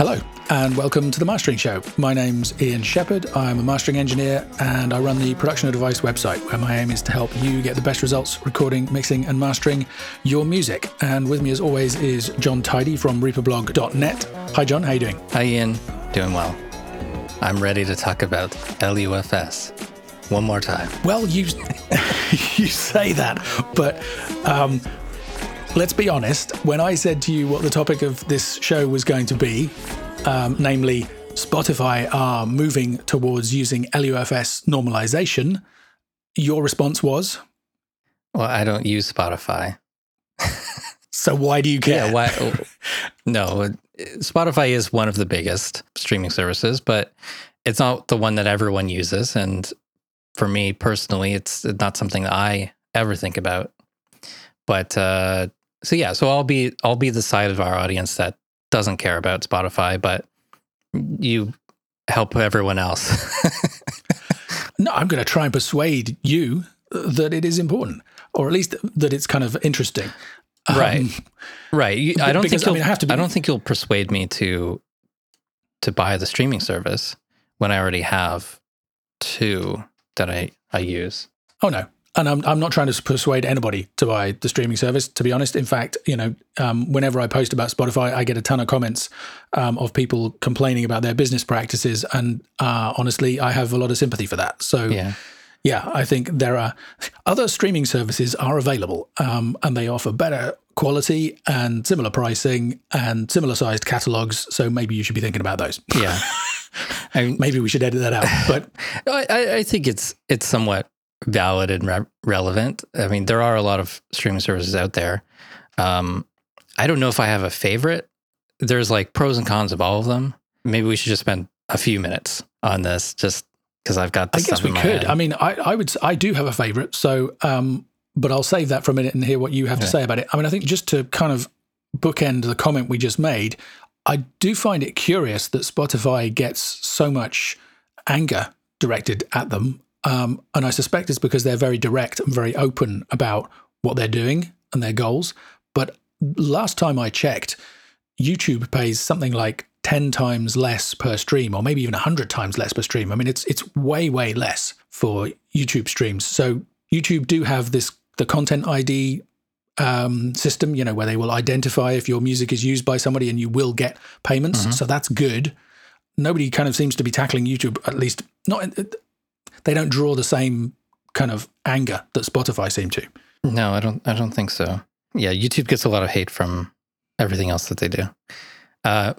Hello, and welcome to the Mastering Show. My name's Ian Shepherd. I'm a mastering engineer and I run the Production Advice website, where my aim is to help you get the best results recording, mixing, and mastering your music. And with me, as always, is Jon Tidey from reaperblog.net. Hi, John. How are you doing? Hi, Ian. Doing well. I'm ready to talk about LUFS one more time. Well, you you say that, but um, let's be honest. When I said to you what the topic of this show was going to be, um, namely Spotify are moving towards using LUFS normalization, your response was, Well, I don't use Spotify. "So why do you care?" Yeah, why? oh, no, Spotify is one of the biggest streaming services, but it's not the one that everyone uses. And for me personally, it's not something that I ever think about. But uh, so yeah, so I'll be I'll be the side of our audience that doesn't care about Spotify, but you help everyone else. No, I'm going to try and persuade you that it is important, or at least that it's kind of interesting. Um, right, right. You, I don't because, think I you'll, mean, I have to be- I don't think you'll persuade me to to buy the streaming service when I already have two that I I use. Oh no. And I'm, I'm not trying to persuade anybody to buy the streaming service, to be honest. In fact, you know, um, whenever I post about Spotify, I get a ton of comments um, of people complaining about their business practices. And uh, honestly, I have a lot of sympathy for that. So, Yeah. yeah, I think there are other streaming services are available um, and they offer better quality and similar pricing and similar sized catalogs. So maybe you should be thinking about those. Yeah. I mean, Maybe we should edit that out. But I, I- I think it's it's somewhat valid and re- relevant. I mean, there are a lot of streaming services out there. Um, I don't know if I have a favorite. There's like pros and cons of all of them. Maybe we should just spend a few minutes on this, just because I've got. The I guess stuff we could. head. I mean, I, I would. I do have a favorite. So, um, but I'll save that for a minute and hear what you have to say about it. I mean, I think just to kind of bookend the comment we just made, I do find it curious that Spotify gets so much anger directed at them, um, and I suspect it's because they're very direct and very open about what they're doing and their goals. But last time I checked, YouTube pays something like 10 times less per stream or maybe even 100 times less per stream. I mean it's it's way way less for YouTube streams. So YouTube do have this the content ID um, system, you know, where they will identify if your music is used by somebody and you will get payments. Mhm. So that's good. Nobody kind of seems to be tackling YouTube at least not they don't draw the same kind of anger that Spotify seem to. no, I don't. I don't think so. Yeah, YouTube gets a lot of hate from everything else that they do. Uh,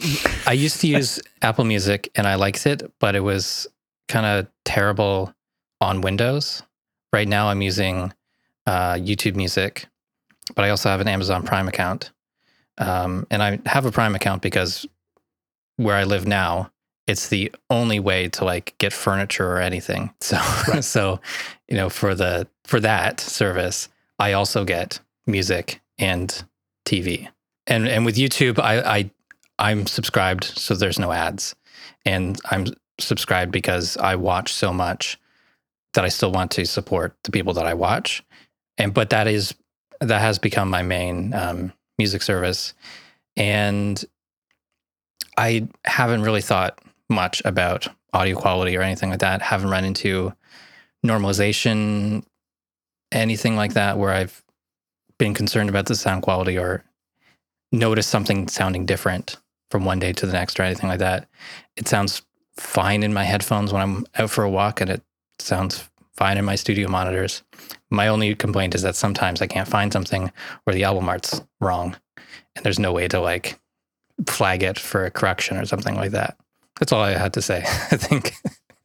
I used to use Apple Music and I liked it, but it was kind of terrible on Windows. Right now, I'm using uh, YouTube Music, but I also have an Amazon Prime account. Um, and I have a Prime account because where I live now, it's the only way to like get furniture or anything. So, Right. so you know, for the for that service, I also get music and TV. And and with YouTube, I, I I'm subscribed, so there's no ads, and I'm subscribed because I watch so much that I still want to support the people that I watch, and but that is that has become my main um, music service, and I haven't really thought much about audio quality or anything like that. Haven't run into normalization, anything like that, where I've been concerned about the sound quality or noticed something sounding different from one day to the next or anything like that. It sounds fine in my headphones when I'm out for a walk and it sounds fine in my studio monitors. My only complaint is that sometimes I can't find something where the album art's wrong and there's no way to like flag it for a correction or something like that. That's all I had to say. I think.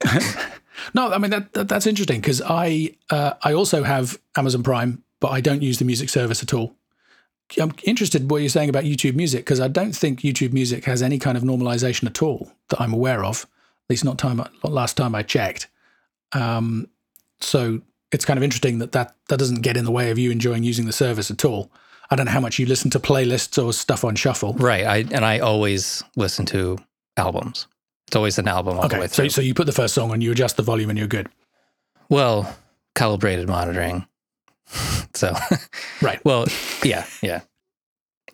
No, I mean that, that that's interesting because I uh, I also have Amazon Prime, but I don't use the music service at all. I'm interested in what you're saying about YouTube Music because I don't think YouTube Music has any kind of normalization at all that I'm aware of. At least not time not last time I checked. Um, so it's kind of interesting that, that that doesn't get in the way of you enjoying using the service at all. I don't know how much you listen to playlists or stuff on shuffle. Right. I and I always listen to albums. It's always an album all the way Okay, so so you put the first song on, you adjust the volume, and you're good. well, calibrated monitoring. so, Right. well, yeah, yeah.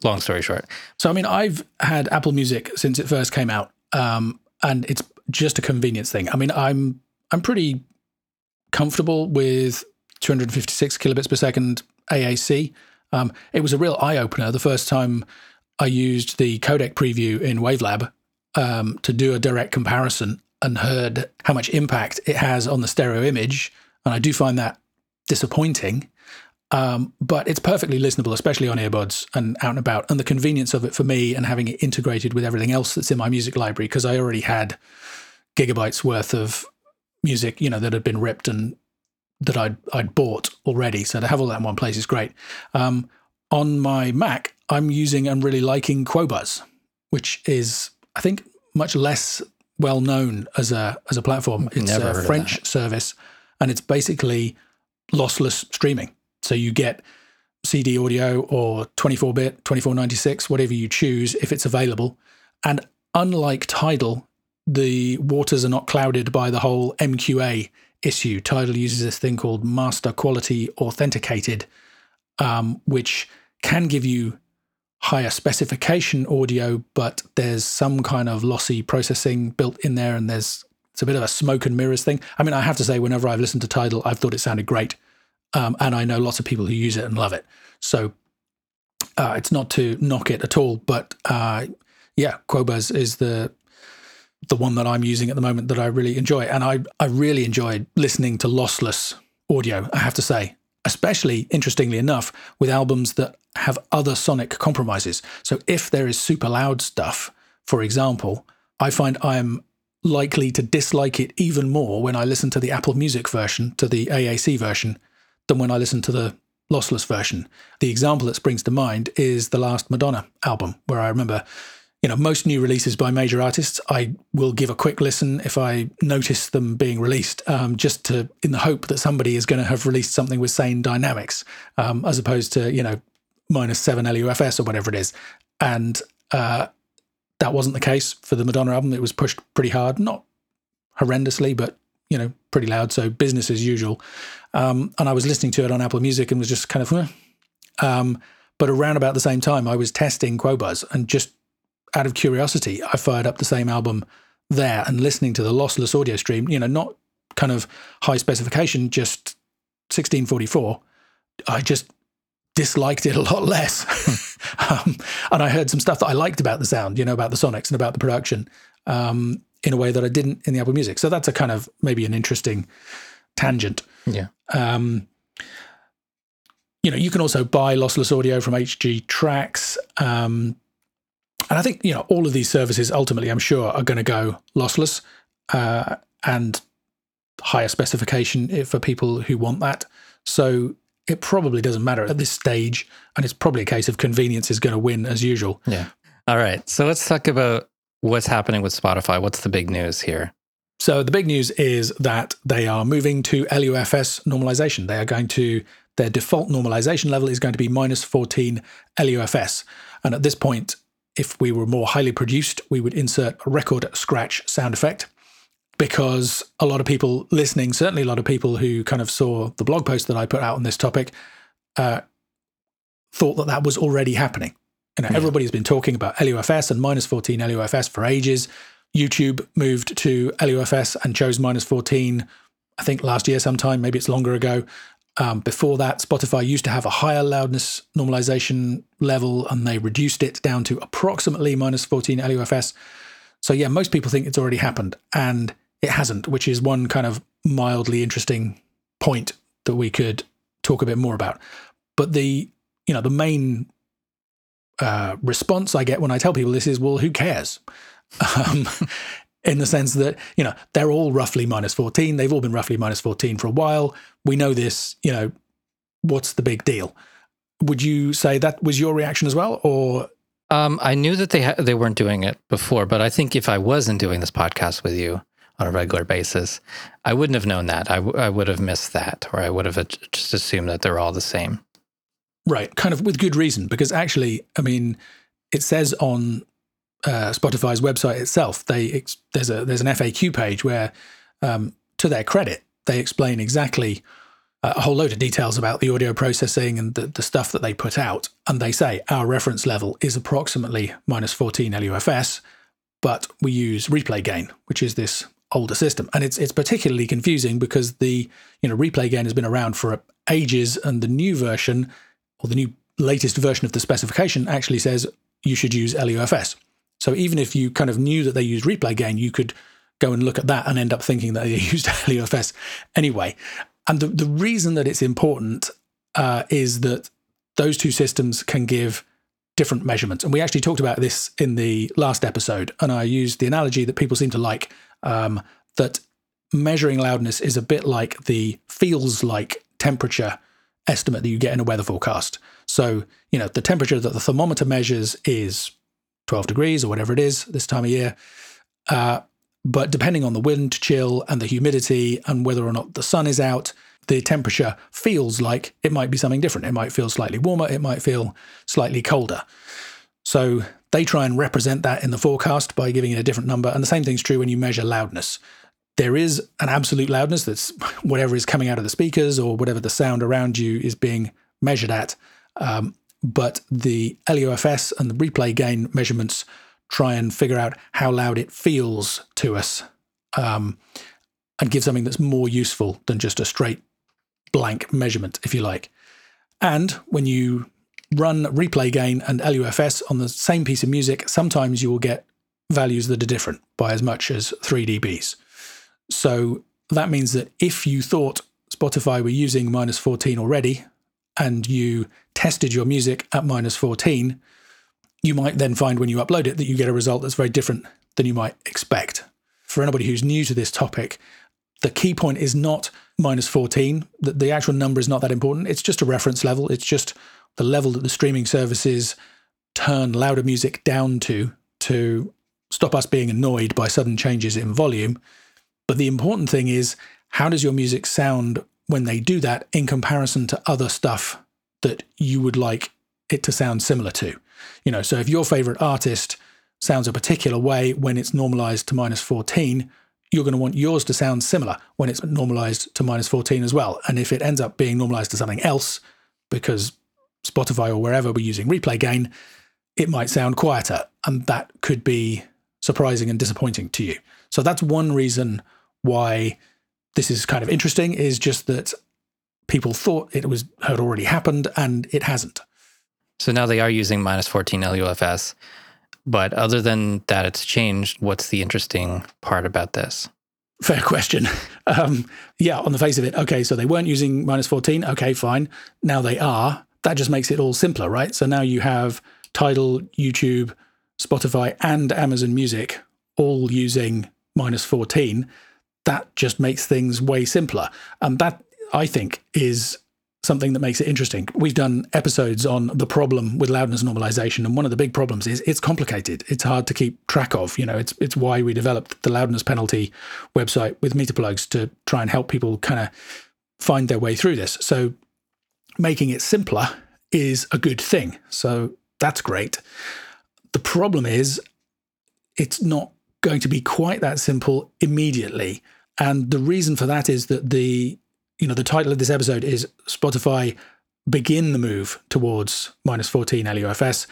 long story short. So, I mean, I've had Apple Music since it first came out, um, and it's just a convenience thing. I mean, I'm I'm pretty comfortable with 256 kilobits per second AAC. Um, it was a real eye opener the first time I used the codec preview in Wavelab um, to do a direct comparison and heard how much impact it has on the stereo image. And I do find that disappointing. Um, but it's perfectly listenable, especially on earbuds and out and about. And the convenience of it for me and having it integrated with everything else that's in my music library, because I already had gigabytes worth of music, you know, that had been ripped and that I'd I'd bought already. So to have all that in one place is great. Um, on my Mac, I'm using and really liking Qobuz, which is I think much less well known as a as a platform. It's Never a French service, and it's basically lossless streaming. So you get CD audio or 24 bit, 2496, whatever you choose, if it's available. And unlike Tidal, the waters are not clouded by the whole MQA issue. Tidal uses this thing called Master Quality Authenticated, um, which can give you higher specification audio, but there's some kind of lossy processing built in there, and there's it's a bit of a smoke and mirrors thing. I mean, I have to say, whenever I've listened to Tidal, I've thought it sounded great, um, and I know lots of people who use it and love it. So uh, it's not to knock it at all, but uh, yeah, Qobuz is the the one that I'm using at the moment that I really enjoy, and I I really enjoyed listening to lossless audio. I have to say, especially interestingly enough, with albums that have other sonic compromises. So if there is super loud stuff, for example, I find I'm likely to dislike it even more when I listen to the Apple Music version, to the AAC version, than when I listen to the lossless version. The example that springs to mind is the last Madonna album, where I remember, you know, most new releases by major artists, I will give a quick listen if I notice them being released, um, just to in the hope that somebody is going to have released something with sane dynamics, um, as opposed to you know minus seven LUFS or whatever it is. And uh, that wasn't the case for the Madonna album. It was pushed pretty hard, not horrendously, but you know, pretty loud. So business as usual. Um, and I was listening to it on Apple Music and was just kind of, eh. um, but around about the same time, I was testing Qobuz and just out of curiosity, I fired up the same album there and listening to the lossless audio stream. You know, not kind of high specification, just 1644. I just disliked it a lot less. um, and I heard some stuff that I liked about the sound, you know, about the sonics and about the production um, in a way that I didn't in the Apple Music. So that's a kind of maybe an interesting tangent. Yeah. Um, you know, you can also buy lossless audio from HDtracks. Um, and I think, you know, all of these services ultimately, I'm sure, are going to go lossless uh, and higher specification for people who want that. So it probably doesn't matter at this stage. And it's probably a case of convenience is going to win as usual. Yeah. All right. So let's talk about what's happening with Spotify. What's the big news here? So the big news is that they are moving to LUFS normalization. They are going to, their default normalization level is going to be minus 14 LUFS. And at this point, if we were more highly produced, we would insert a record scratch sound effect because a lot of people listening, certainly a lot of people who kind of saw the blog post that I put out on this topic, uh, thought that that was already happening. You know, yeah. everybody's been talking about LUFS and minus 14 LUFS for ages. YouTube moved to LUFS and chose minus 14, I think last year sometime, maybe it's longer ago. Um, before that, Spotify used to have a higher loudness normalization level and they reduced it down to approximately minus 14 LUFS. So, yeah, most people think it's already happened and it hasn't, which is one kind of mildly interesting point that we could talk a bit more about. But the, you know, the main uh, response I get when I tell people this is, well, who cares? Um, in the sense that you know they're all roughly minus 14 they've all been roughly minus 14 for a while. We know this you know what's the big deal? Would you say that was your reaction as well or? Um, i knew that they ha- they weren't doing it before but i think if i wasn't doing this podcast with you on a regular basis i wouldn't have known that. I, w- I would have missed that or i would have just assumed that they're all the same. Right. Kind of with good reason because actually i mean it says on uh, Spotify's website itself, they there's a there's an FAQ page where, um, to their credit, they explain exactly a whole load of details about the audio processing and the, the stuff that they put out. And they say our reference level is approximately minus 14 LUFS, but we use replay gain, which is this older system. And it's it's particularly confusing because the you know replay gain has been around for ages, and the new version or the new latest version of the specification actually says you should use LUFS. So even if you kind of knew that they used replay gain, you could go and look at that and end up thinking that they used LUFS anyway. And the, the reason that it's important uh, is that those two systems can give different measurements. And we actually talked about this in the last episode. And I used the analogy that people seem to like um, that measuring loudness is a bit like the feels like temperature estimate that you get in a weather forecast. So, you know, the temperature that the thermometer measures is 12 degrees or whatever it is this time of year. Uh, but depending on the wind chill and the humidity and whether or not the sun is out, the temperature feels like it might be something different. It might feel slightly warmer, it might feel slightly colder. So they try and represent that in the forecast by giving it a different number. And the same thing's true when you measure loudness. There is an absolute loudness that's whatever is coming out of the speakers or whatever the sound around you is being measured at. Um, but the LUFS and the replay gain measurements try and figure out how loud it feels to us um, and give something that's more useful than just a straight blank measurement, if you like. And when you run replay gain and LUFS on the same piece of music, sometimes you will get values that are different by as much as 3 dBs. So that means that if you thought Spotify were using minus 14 already and you tested your music at minus 14, you might then find when you upload it that you get a result that's very different than you might expect. For anybody who's new to this topic, the key point is not minus 14. The, the actual number is not that important. It's just a reference level. It's just the level that the streaming services turn louder music down to to stop us being annoyed by sudden changes in volume. But the important thing is how does your music sound when they do that in comparison to other stuff that you would like it to sound similar to? You know, so if your favorite artist sounds a particular way when it's normalized to minus 14, you're going to want yours to sound similar when it's normalized to minus 14 as well. And if it ends up being normalized to something else, because Spotify or wherever we're using replay gain, it might sound quieter. And that could be surprising and disappointing to you. So that's one reason why this is kind of interesting, is just that people thought it was had already happened and it hasn't. So now they are using minus 14 LUFS. But other than that, it's changed. What's the interesting part about this? Fair question. Um, yeah, on the face of it, okay, so they weren't using minus 14. Okay, fine. Now they are. That just makes it all simpler, right? So now you have Tidal, YouTube, Spotify, and Amazon Music all using minus 14. That just makes things way simpler. And that, I think, is something that makes it interesting. We've done episodes on the problem with loudness normalization, and one of the big problems is it's complicated. It's hard to keep track of. You know, it's it's why we developed the loudness penalty website with MeterPlugs to try and help people kind of find their way through this. So making it simpler is a good thing. So that's great. The problem is it's not going to be quite that simple immediately. And the reason for that is that the you know, the title of this episode is Spotify begin the move towards minus 14 LUFS.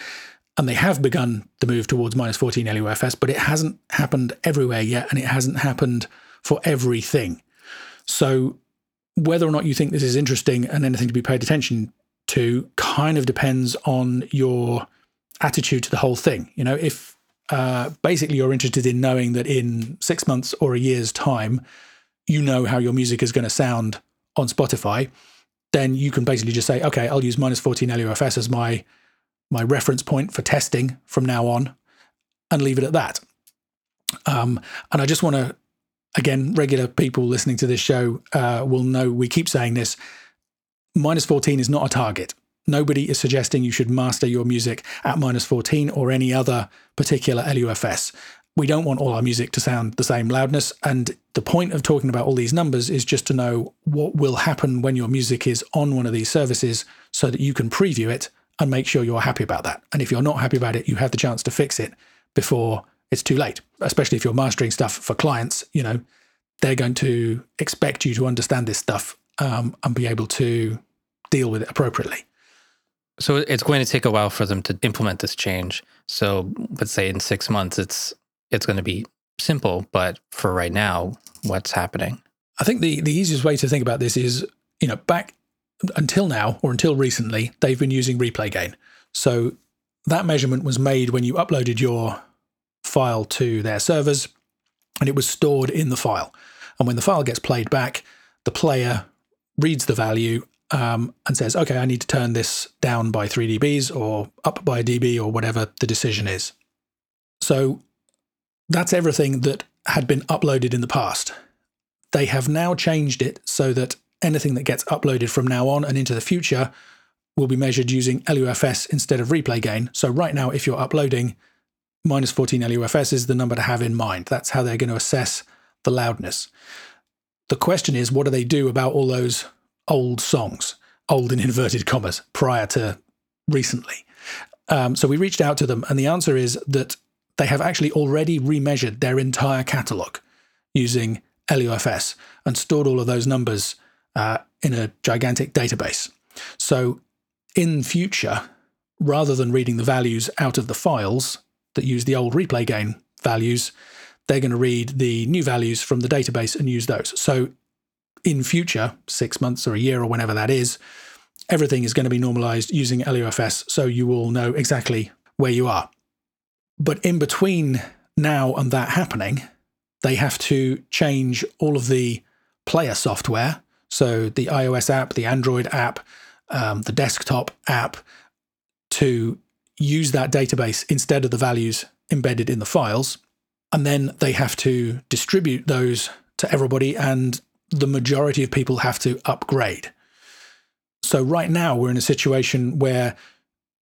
And they have begun the move towards minus 14 LUFS, but it hasn't happened everywhere yet, and it hasn't happened for everything. So, whether or not you think this is interesting and anything to be paid attention to kind of depends on your attitude to the whole thing. You know, if uh, basically you're interested in knowing that in six months or a year's time, you know how your music is going to sound on Spotify, then you can basically just say, okay, I'll use minus 14 LUFS as my my reference point for testing from now on, and leave it at that. Um, and I just want to, again, regular people listening to this show uh, will know we keep saying this. Minus 14 is not a target. Nobody is suggesting you should master your music at minus 14 or any other particular LUFS we don't want all our music to sound the same loudness. And the point of talking about all these numbers is just to know what will happen when your music is on one of these services so that you can preview it and make sure you're happy about that. And if you're not happy about it, you have the chance to fix it before it's too late, especially if you're mastering stuff for clients, you know, they're going to expect you to understand this stuff um, and be able to deal with it appropriately. So it's going to take a while for them to implement this change. So let's say in six months, it's it's going to be simple. But for right now, what's happening? I think the the easiest way to think about this is, you know, back until now or until recently, they've been using replay gain. So that measurement was made when you uploaded your file to their servers and it was stored in the file. And when the file gets played back, the player reads the value um, and says, okay, I need to turn this down by 3 dBs or up by a dB or whatever the decision is. So that's everything that had been uploaded in the past. They have now changed it so that anything that gets uploaded from now on and into the future will be measured using LUFS instead of replay gain. So right now, if you're uploading, minus 14 LUFS is the number to have in mind. That's how they're going to assess the loudness. The question is, what do they do about all those old songs, old in inverted commas, prior to recently. Um, so we reached out to them, and the answer is that they have actually already remeasured their entire catalog using LUFS and stored all of those numbers uh, in a gigantic database. So in future, rather than reading the values out of the files that use the old replay gain values, they're going to read the new values from the database and use those. So in future, six months or a year or whenever that is, everything is going to be normalized using LUFS so you will know exactly where you are. But in between now and that happening, they have to change all of the player software. So the iOS app, the Android app, um, the desktop app to use that database instead of the values embedded in the files. And then they have to distribute those to everybody and the majority of people have to upgrade. So, right now, we're in a situation where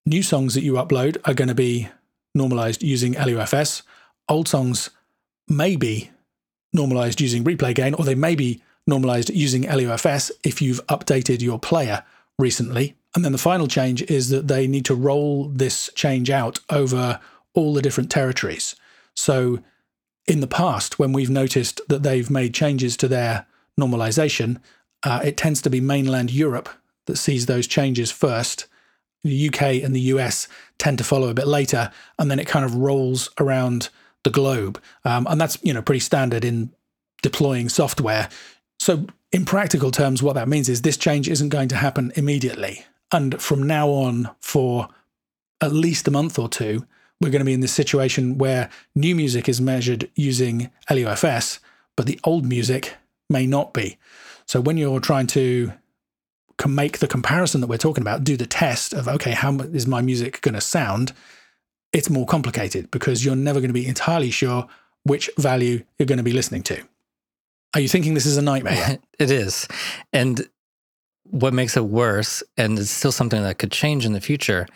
new songs that you upload are going to be normalized using LUFS. Old songs may be normalized using replay gain, or they may be normalized using LUFS if you've updated your player recently. And then the final change is that they need to roll this change out over all the different territories. So, in the past, when we've noticed that they've made changes to their normalization, uh, it tends to be mainland Europe that sees those changes first. The UK and the US tend to follow a bit later, and then it kind of rolls around the globe. Um, and that's you know pretty standard in deploying software. So in practical terms, what that means is this change isn't going to happen immediately. And from now on, for at least a month or two, we're going to be in this situation where new music is measured using LUFS, but the old music may not be. So when you're trying to make the comparison that we're talking about, do the test of, okay, how is my music going to sound? It's more complicated because you're never going to be entirely sure which value you're going to be listening to. Are you thinking this is a nightmare? it is. And what makes it worse, and it's still something that could change in the future,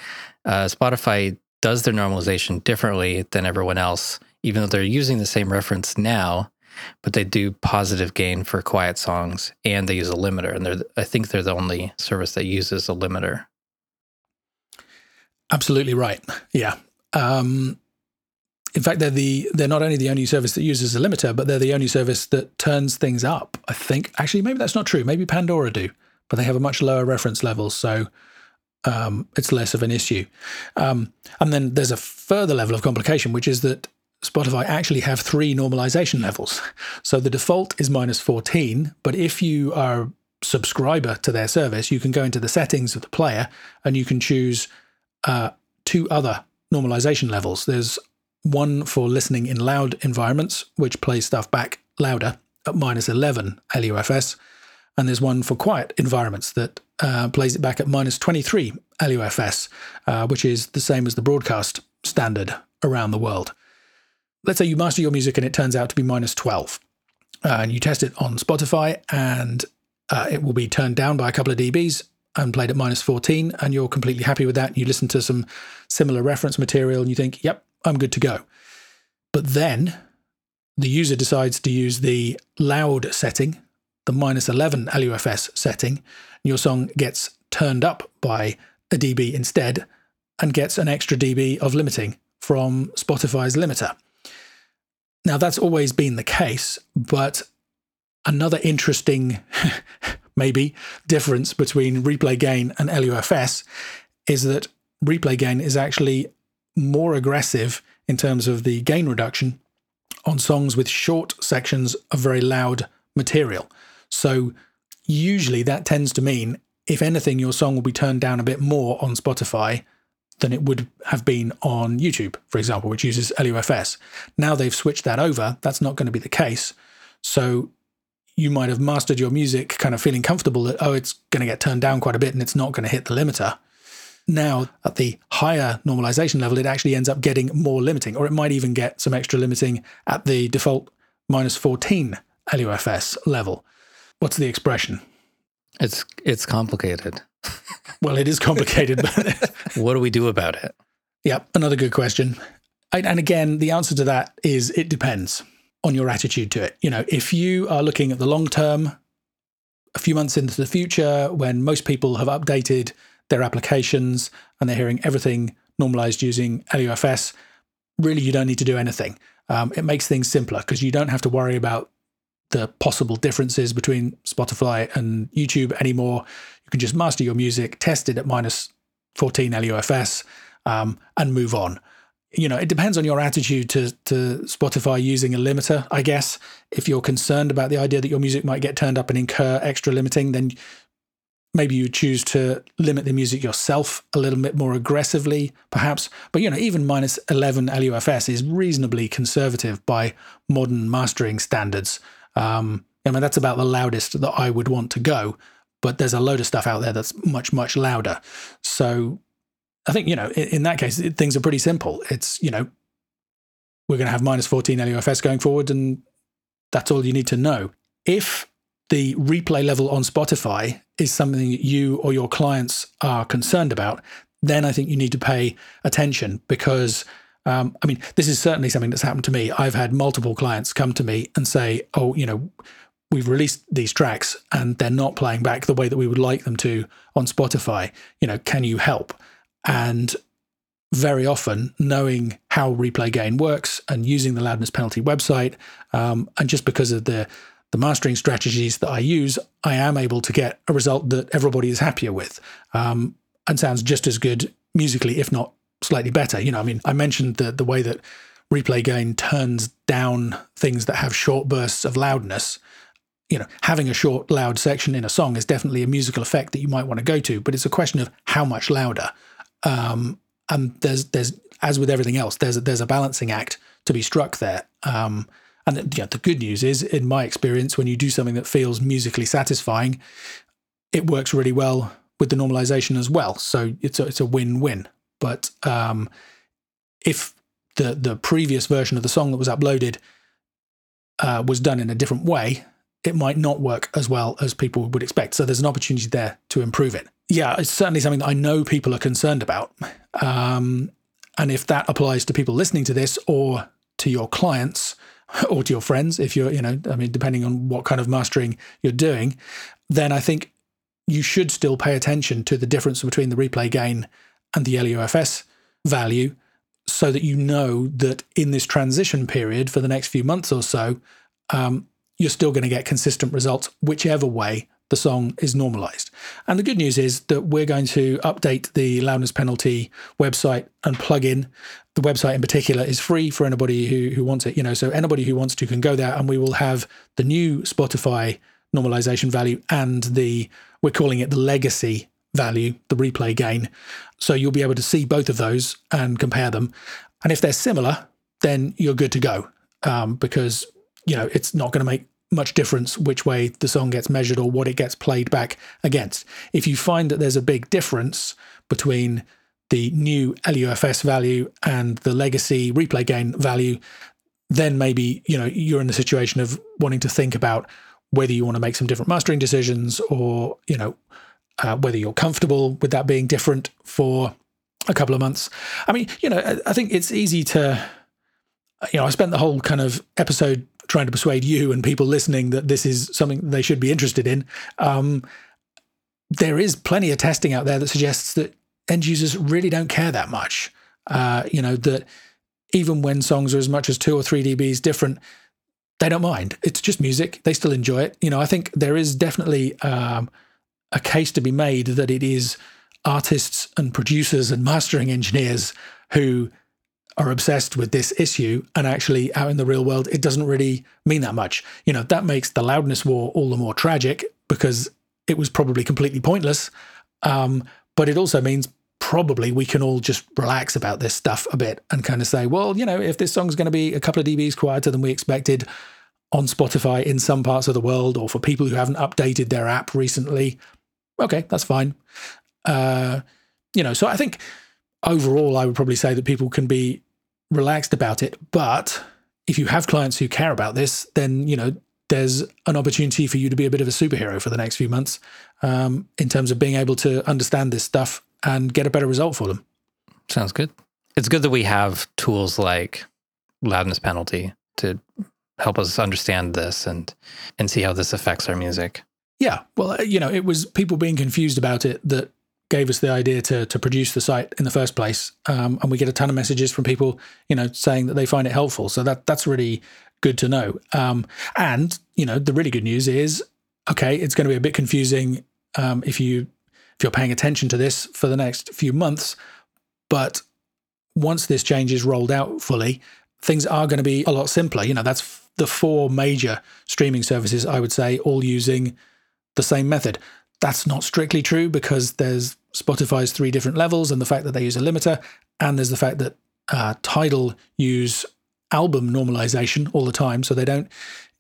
uh, Spotify does their normalization differently than everyone else, even though they're using the same reference now but they do positive gain for quiet songs and they use a limiter and they're i think they're the only service that uses a limiter. Absolutely right. Yeah. Um, in fact they're the they're not only the only service that uses a limiter but they're the only service that turns things up i think. Actually maybe that's not true. Maybe pandora do but they have a much lower reference level so um, it's less of an issue. Um, and then there's a further level of complication which is that Spotify actually have three normalization levels. So the default is minus 14, but if you are a subscriber to their service, you can go into the settings of the player and you can choose uh, two other normalization levels. There's one for listening in loud environments, which plays stuff back louder at minus 11 LUFS. And there's one for quiet environments that uh, plays it back at minus 23 LUFS, uh, which is the same as the broadcast standard around the world let's say you master your music and it turns out to be minus 12 uh, and you test it on Spotify and uh, it will be turned down by a couple of dBs and played at minus 14 and you're completely happy with that. You listen to some similar reference material and you think, yep, I'm good to go. But then the user decides to use the loud setting, the minus 11 LUFS setting, and your song gets turned up by a dB instead and gets an extra dB of limiting from Spotify's limiter. Now, that's always been the case, but another interesting maybe difference between replay gain and LUFS is that replay gain is actually more aggressive in terms of the gain reduction on songs with short sections of very loud material. So usually that tends to mean, if anything, your song will be turned down a bit more on Spotify than it would have been on YouTube, for example, which uses LUFS. Now they've switched that over. That's not going to be the case. So you might have mastered your music, kind of feeling comfortable that, oh, it's going to get turned down quite a bit and it's not going to hit the limiter. Now, at the higher normalization level, it actually ends up getting more limiting, or it might even get some extra limiting at the default minus 14 LUFS level. What's the expression? It's it's complicated. well, it is complicated, but what do we do about it? Yeah, another good question. And again, the answer to that is it depends on your attitude to it. You know, if you are looking at the long term, a few months into the future, when most people have updated their applications and they're hearing everything normalized using LUFS, really you don't need to do anything. Um, it makes things simpler because you don't have to worry about the possible differences between Spotify and YouTube anymore. Can just master your music, test it at minus 14 LUFS, um, and move on you know, it depends on your attitude to to Spotify using a limiter, I guess. If you're concerned about the idea that your music might get turned up and incur extra limiting, then maybe you choose to limit the music yourself a little bit more aggressively, perhaps. But you know, even minus 11 LUFS is reasonably conservative by modern mastering standards. Um, I mean, that's about the loudest that I would want to go. But there's a load of stuff out there that's much, much louder. So I think, you know, in, in that case, it, things are pretty simple. It's, you know, we're going to have minus 14 LUFS going forward, and that's all you need to know. If the replay level on Spotify is something that you or your clients are concerned about, then I think you need to pay attention because, um, I mean, this is certainly something that's happened to me. I've had multiple clients come to me and say, oh, you know, we've released these tracks and they're not playing back the way that we would like them to on Spotify. You know, can you help? And very often, knowing how replay gain works and using the loudness penalty website, um, and just because of the the mastering strategies that I use, I am able to get a result that everybody is happier with, um, and sounds just as good musically, if not slightly better. You know, I mean, I mentioned the the way that replay gain turns down things that have short bursts of loudness you know, having a short, loud section in a song is definitely a musical effect that you might want to go to, but it's a question of how much louder. Um, and there's there's as with everything else, there's a, there's a balancing act to be struck there. Um, and you know, the good news is, in my experience, when you do something that feels musically satisfying, it works really well with the normalization as well. So it's a, it's a win-win. But um, if the the previous version of the song that was uploaded uh, was done in a different way, it might not work as well as people would expect. So there's an opportunity there to improve it. Yeah, it's certainly something that I know people are concerned about. Um, and if that applies to people listening to this or to your clients or to your friends, if you're, you know, I mean, depending on what kind of mastering you're doing, then I think you should still pay attention to the difference between the replay gain and the LUFS value so that you know that in this transition period for the next few months or so, um, you're still going to get consistent results, whichever way the song is normalized. And the good news is that we're going to update the loudness penalty website and plugin. The website in particular is free for anybody who, who wants it. You know, so anybody who wants to can go there and we will have the new Spotify normalization value and the we're calling it the legacy value, the replay gain. So you'll be able to see both of those and compare them. And if they're similar, then you're good to go um, because you know it's not going to make much difference which way the song gets measured or what it gets played back against. If you find that there's a big difference between the new LUFS value and the legacy replay gain value, then maybe you know you're in the situation of wanting to think about whether you want to make some different mastering decisions or you know uh, whether you're comfortable with that being different for a couple of months. I mean, you know, I think it's easy to you know, I spent the whole kind of episode trying to persuade you and people listening that this is something they should be interested in. Um, there is plenty of testing out there that suggests that end users really don't care that much. Uh, you know, that even when songs are as much as two or three dBs different, they don't mind. It's just music. They still enjoy it. You know, I think there is definitely um, a case to be made that it is artists and producers and mastering engineers who are obsessed with this issue and actually out in the real world it doesn't really mean that much. You know that makes the loudness war all the more tragic because it was probably completely pointless. Um, but it also means probably we can all just relax about this stuff a bit and kind of say well you know if this song's going to be a couple of dbs quieter than we expected on spotify in some parts of the world or for people who haven't updated their app recently okay that's fine. Uh, you know so i think overall, I would probably say that people can be relaxed about it. But if you have clients who care about this, then, you know, there's an opportunity for you to be a bit of a superhero for the next few months um, in terms of being able to understand this stuff and get a better result for them. Sounds good. It's good that we have tools like loudness penalty to help us understand this and and see how this affects our music. Yeah, well, uh, you know, it was people being confused about it that gave us the idea to to produce the site in the first place. Um, and we get a ton of messages from people, you know, saying that they find it helpful. So that that's really good to know. Um, and you know, the really good news is, okay, it's going to be a bit confusing um, if you if you're paying attention to this for the next few months. But once this change is rolled out fully, things are going to be a lot simpler. You know, that's the four major streaming services I would say all using the same method. That's not strictly true because there's Spotify's three different levels and the fact that they use a limiter, and there's the fact that uh, Tidal use album normalization all the time. So they don't,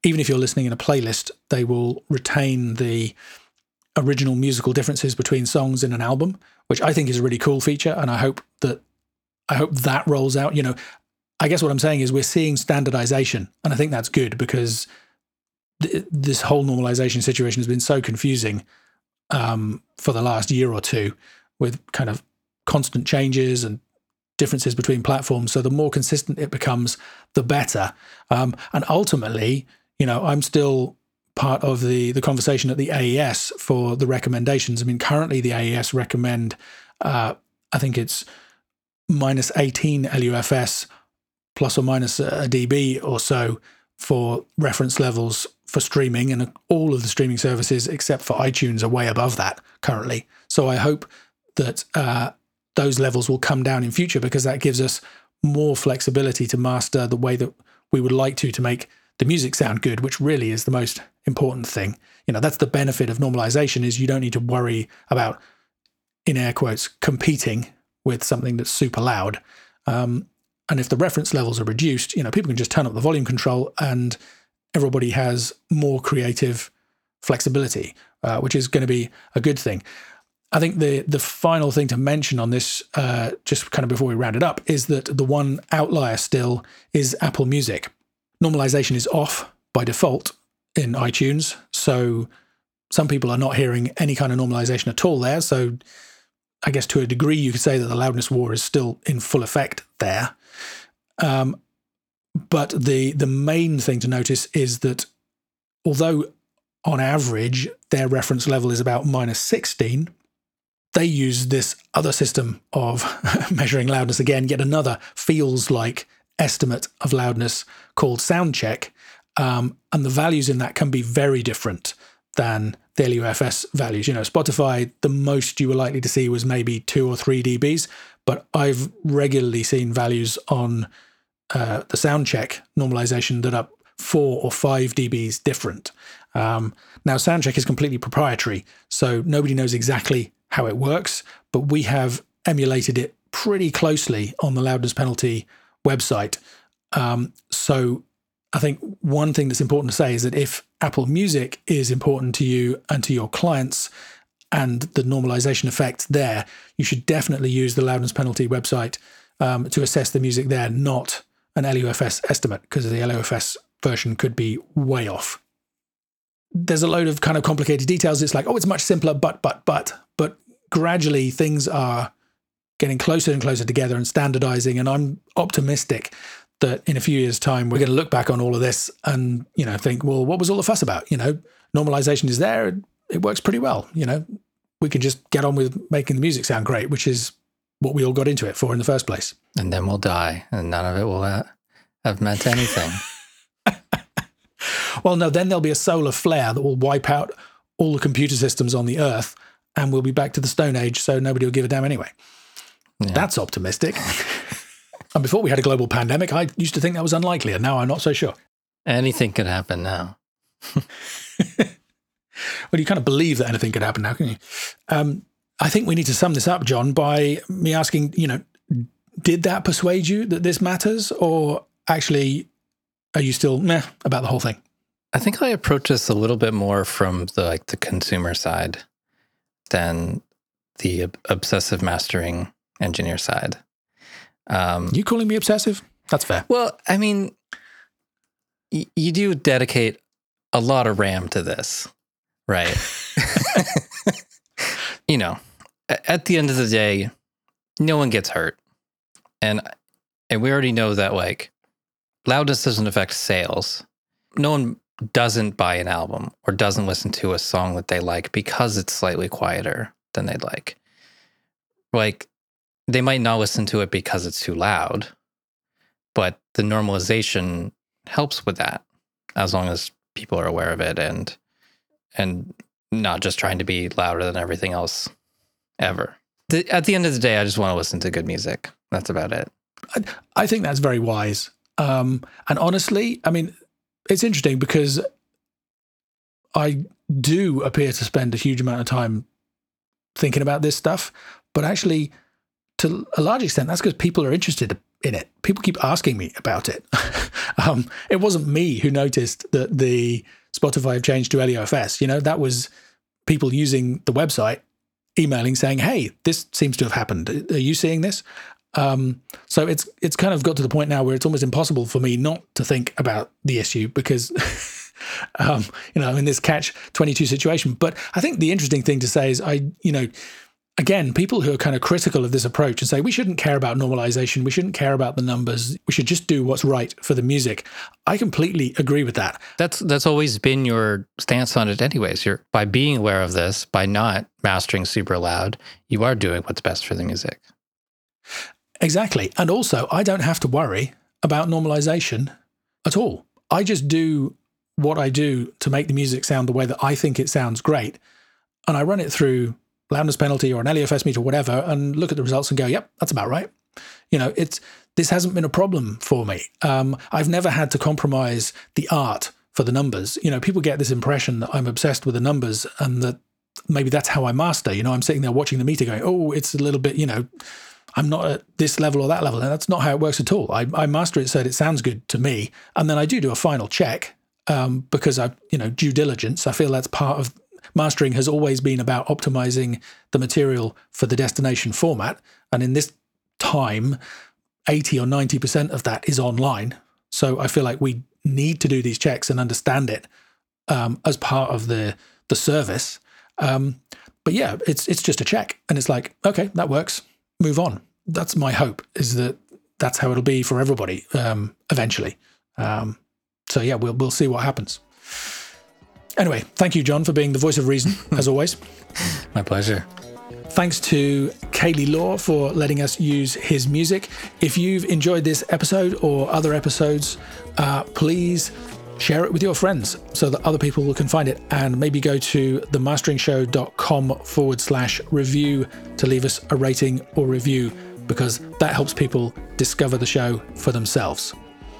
even if you're listening in a playlist, they will retain the original musical differences between songs in an album, which I think is a really cool feature. And I hope that I hope that rolls out. You know, I guess what I'm saying is we're seeing standardization, and I think that's good because th- this whole normalization situation has been so confusing um, for the last year or two with kind of constant changes and differences between platforms. So the more consistent it becomes, the better. Um, and ultimately, you know, I'm still part of the the conversation at the AES for the recommendations. I mean, currently the AES recommend, uh, I think it's minus 18 LUFS plus or minus a dB or so for reference levels for streaming, and all of the streaming services except for iTunes are way above that currently. So I hope that uh, those levels will come down in future because that gives us more flexibility to master the way that we would like to to make the music sound good, which really is the most important thing. You know, that's the benefit of normalization is you don't need to worry about, in air quotes, competing with something that's super loud. Um, and if the reference levels are reduced, you know, people can just turn up the volume control and everybody has more creative flexibility, uh, which is going to be a good thing. I think the the final thing to mention on this, uh, just kind of before we round it up, is that the one outlier still is Apple Music. Normalization is off by default in iTunes, so some people are not hearing any kind of normalization at all there. So I guess to a degree, you could say that the loudness war is still in full effect there. Um, but the the main thing to notice is that although on average their reference level is about minus 16, they use this other system of measuring loudness again, yet another feels like estimate of loudness called soundcheck. Um, and the values in that can be very different than the LUFS values. You know, Spotify, the most you were likely to see was maybe two or three dBs, but I've regularly seen values on uh, the sound check normalization that are four or five dBs different. Um, now, Soundcheck is completely proprietary, so nobody knows exactly how it works, but we have emulated it pretty closely on the loudness penalty website. Um, so I think one thing that's important to say is that if Apple Music is important to you and to your clients and the normalization effect there, you should definitely use the loudness penalty website um, to assess the music there, not an LUFS estimate because the LUFS version could be way off. There's a load of kind of complicated details. It's like, oh, it's much simpler, but, but, but, but gradually things are getting closer and closer together and standardizing. And I'm optimistic that in a few years' time, we're going to look back on all of this and, you know, think, well, what was all the fuss about? You know, normalization is there. It works pretty well. You know, we can just get on with making the music sound great, which is what we all got into it for in the first place. And then we'll die, and none of it will have meant anything. well, no, then there'll be a solar flare that will wipe out all the computer systems on the Earth, and we'll be back to the Stone Age, so nobody will give a damn anyway. Yeah. That's optimistic. and before we had a global pandemic, I used to think that was unlikely, and now I'm not so sure. Anything could happen now. well, you kind of believe that anything could happen now, can you? Um, I think we need to sum this up, Jon, by me asking, you know, did that persuade you that this matters, or actually, are you still meh about the whole thing? I think I approach this a little bit more from the like the consumer side than the obsessive mastering engineer side. Um, you calling me obsessive? That's fair. Well, I mean, y- you do dedicate a lot of RAM to this, right? you know, at the end of the day, no one gets hurt. And and we already know that like loudness doesn't affect sales. No one doesn't buy an album or doesn't listen to a song that they like because it's slightly quieter than they'd like. Like they might not listen to it because it's too loud, but the normalization helps with that as long as people are aware of it and and not just trying to be louder than everything else ever. The, at the end of the day, I just want to listen to good music. That's about it. I, I think that's very wise. Um, and honestly, I mean, it's interesting because I do appear to spend a huge amount of time thinking about this stuff, but actually, to a large extent, that's because people are interested in it. People keep asking me about it. um, it wasn't me who noticed that the Spotify have changed to LUFS. You know, that was people using the website emailing saying, "Hey, this seems to have happened. Are you seeing this?" Um, so it's it's kind of got to the point now where it's almost impossible for me not to think about the issue because, um, you know, I'm in this catch twenty two situation. But I think the interesting thing to say is, I you know, again, people who are kind of critical of this approach and say we shouldn't care about normalization, we shouldn't care about the numbers, we should just do what's right for the music. I completely agree with that. That's that's always been your stance on it anyways. You're by being aware of this, by not mastering super loud, you are doing what's best for the music. Exactly. And also, I don't have to worry about normalization at all. I just do what I do to make the music sound the way that I think it sounds great. And I run it through loudness penalty or an LUFS meter or whatever and look at the results and go, yep, that's about right. You know, it's this hasn't been a problem for me. Um, I've never had to compromise the art for the numbers. You know, people get this impression that I'm obsessed with the numbers and that maybe that's how I master. You know, I'm sitting there watching the meter going, oh, it's a little bit, you know, I'm not at this level or that level. And that's not how it works at all. I, I master it so that it sounds good to me. And then I do do a final check um, because I, you know, due diligence. I feel that's part of mastering has always been about optimizing the material for the destination format. And in this time, 80 or 90% of that is online. So I feel like we need to do these checks and understand it um, as part of the the service. Um, but yeah, it's it's just a check, and it's like okay, that works. Move on. That's my hope. Is that that's how it'll be for everybody um, eventually. Um, so yeah, we'll we'll see what happens. Anyway, thank you, Jon, for being the voice of reason, as always. My pleasure. Thanks to Kaylee Law for letting us use his music. If you've enjoyed this episode or other episodes, uh, please share it with your friends so that other people can find it. And maybe go to themasteringshow.com forward slash review to leave us a rating or review because that helps people discover the show for themselves.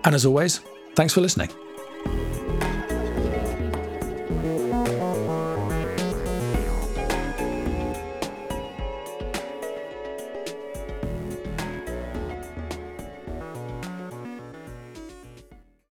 And as always, thanks for listening.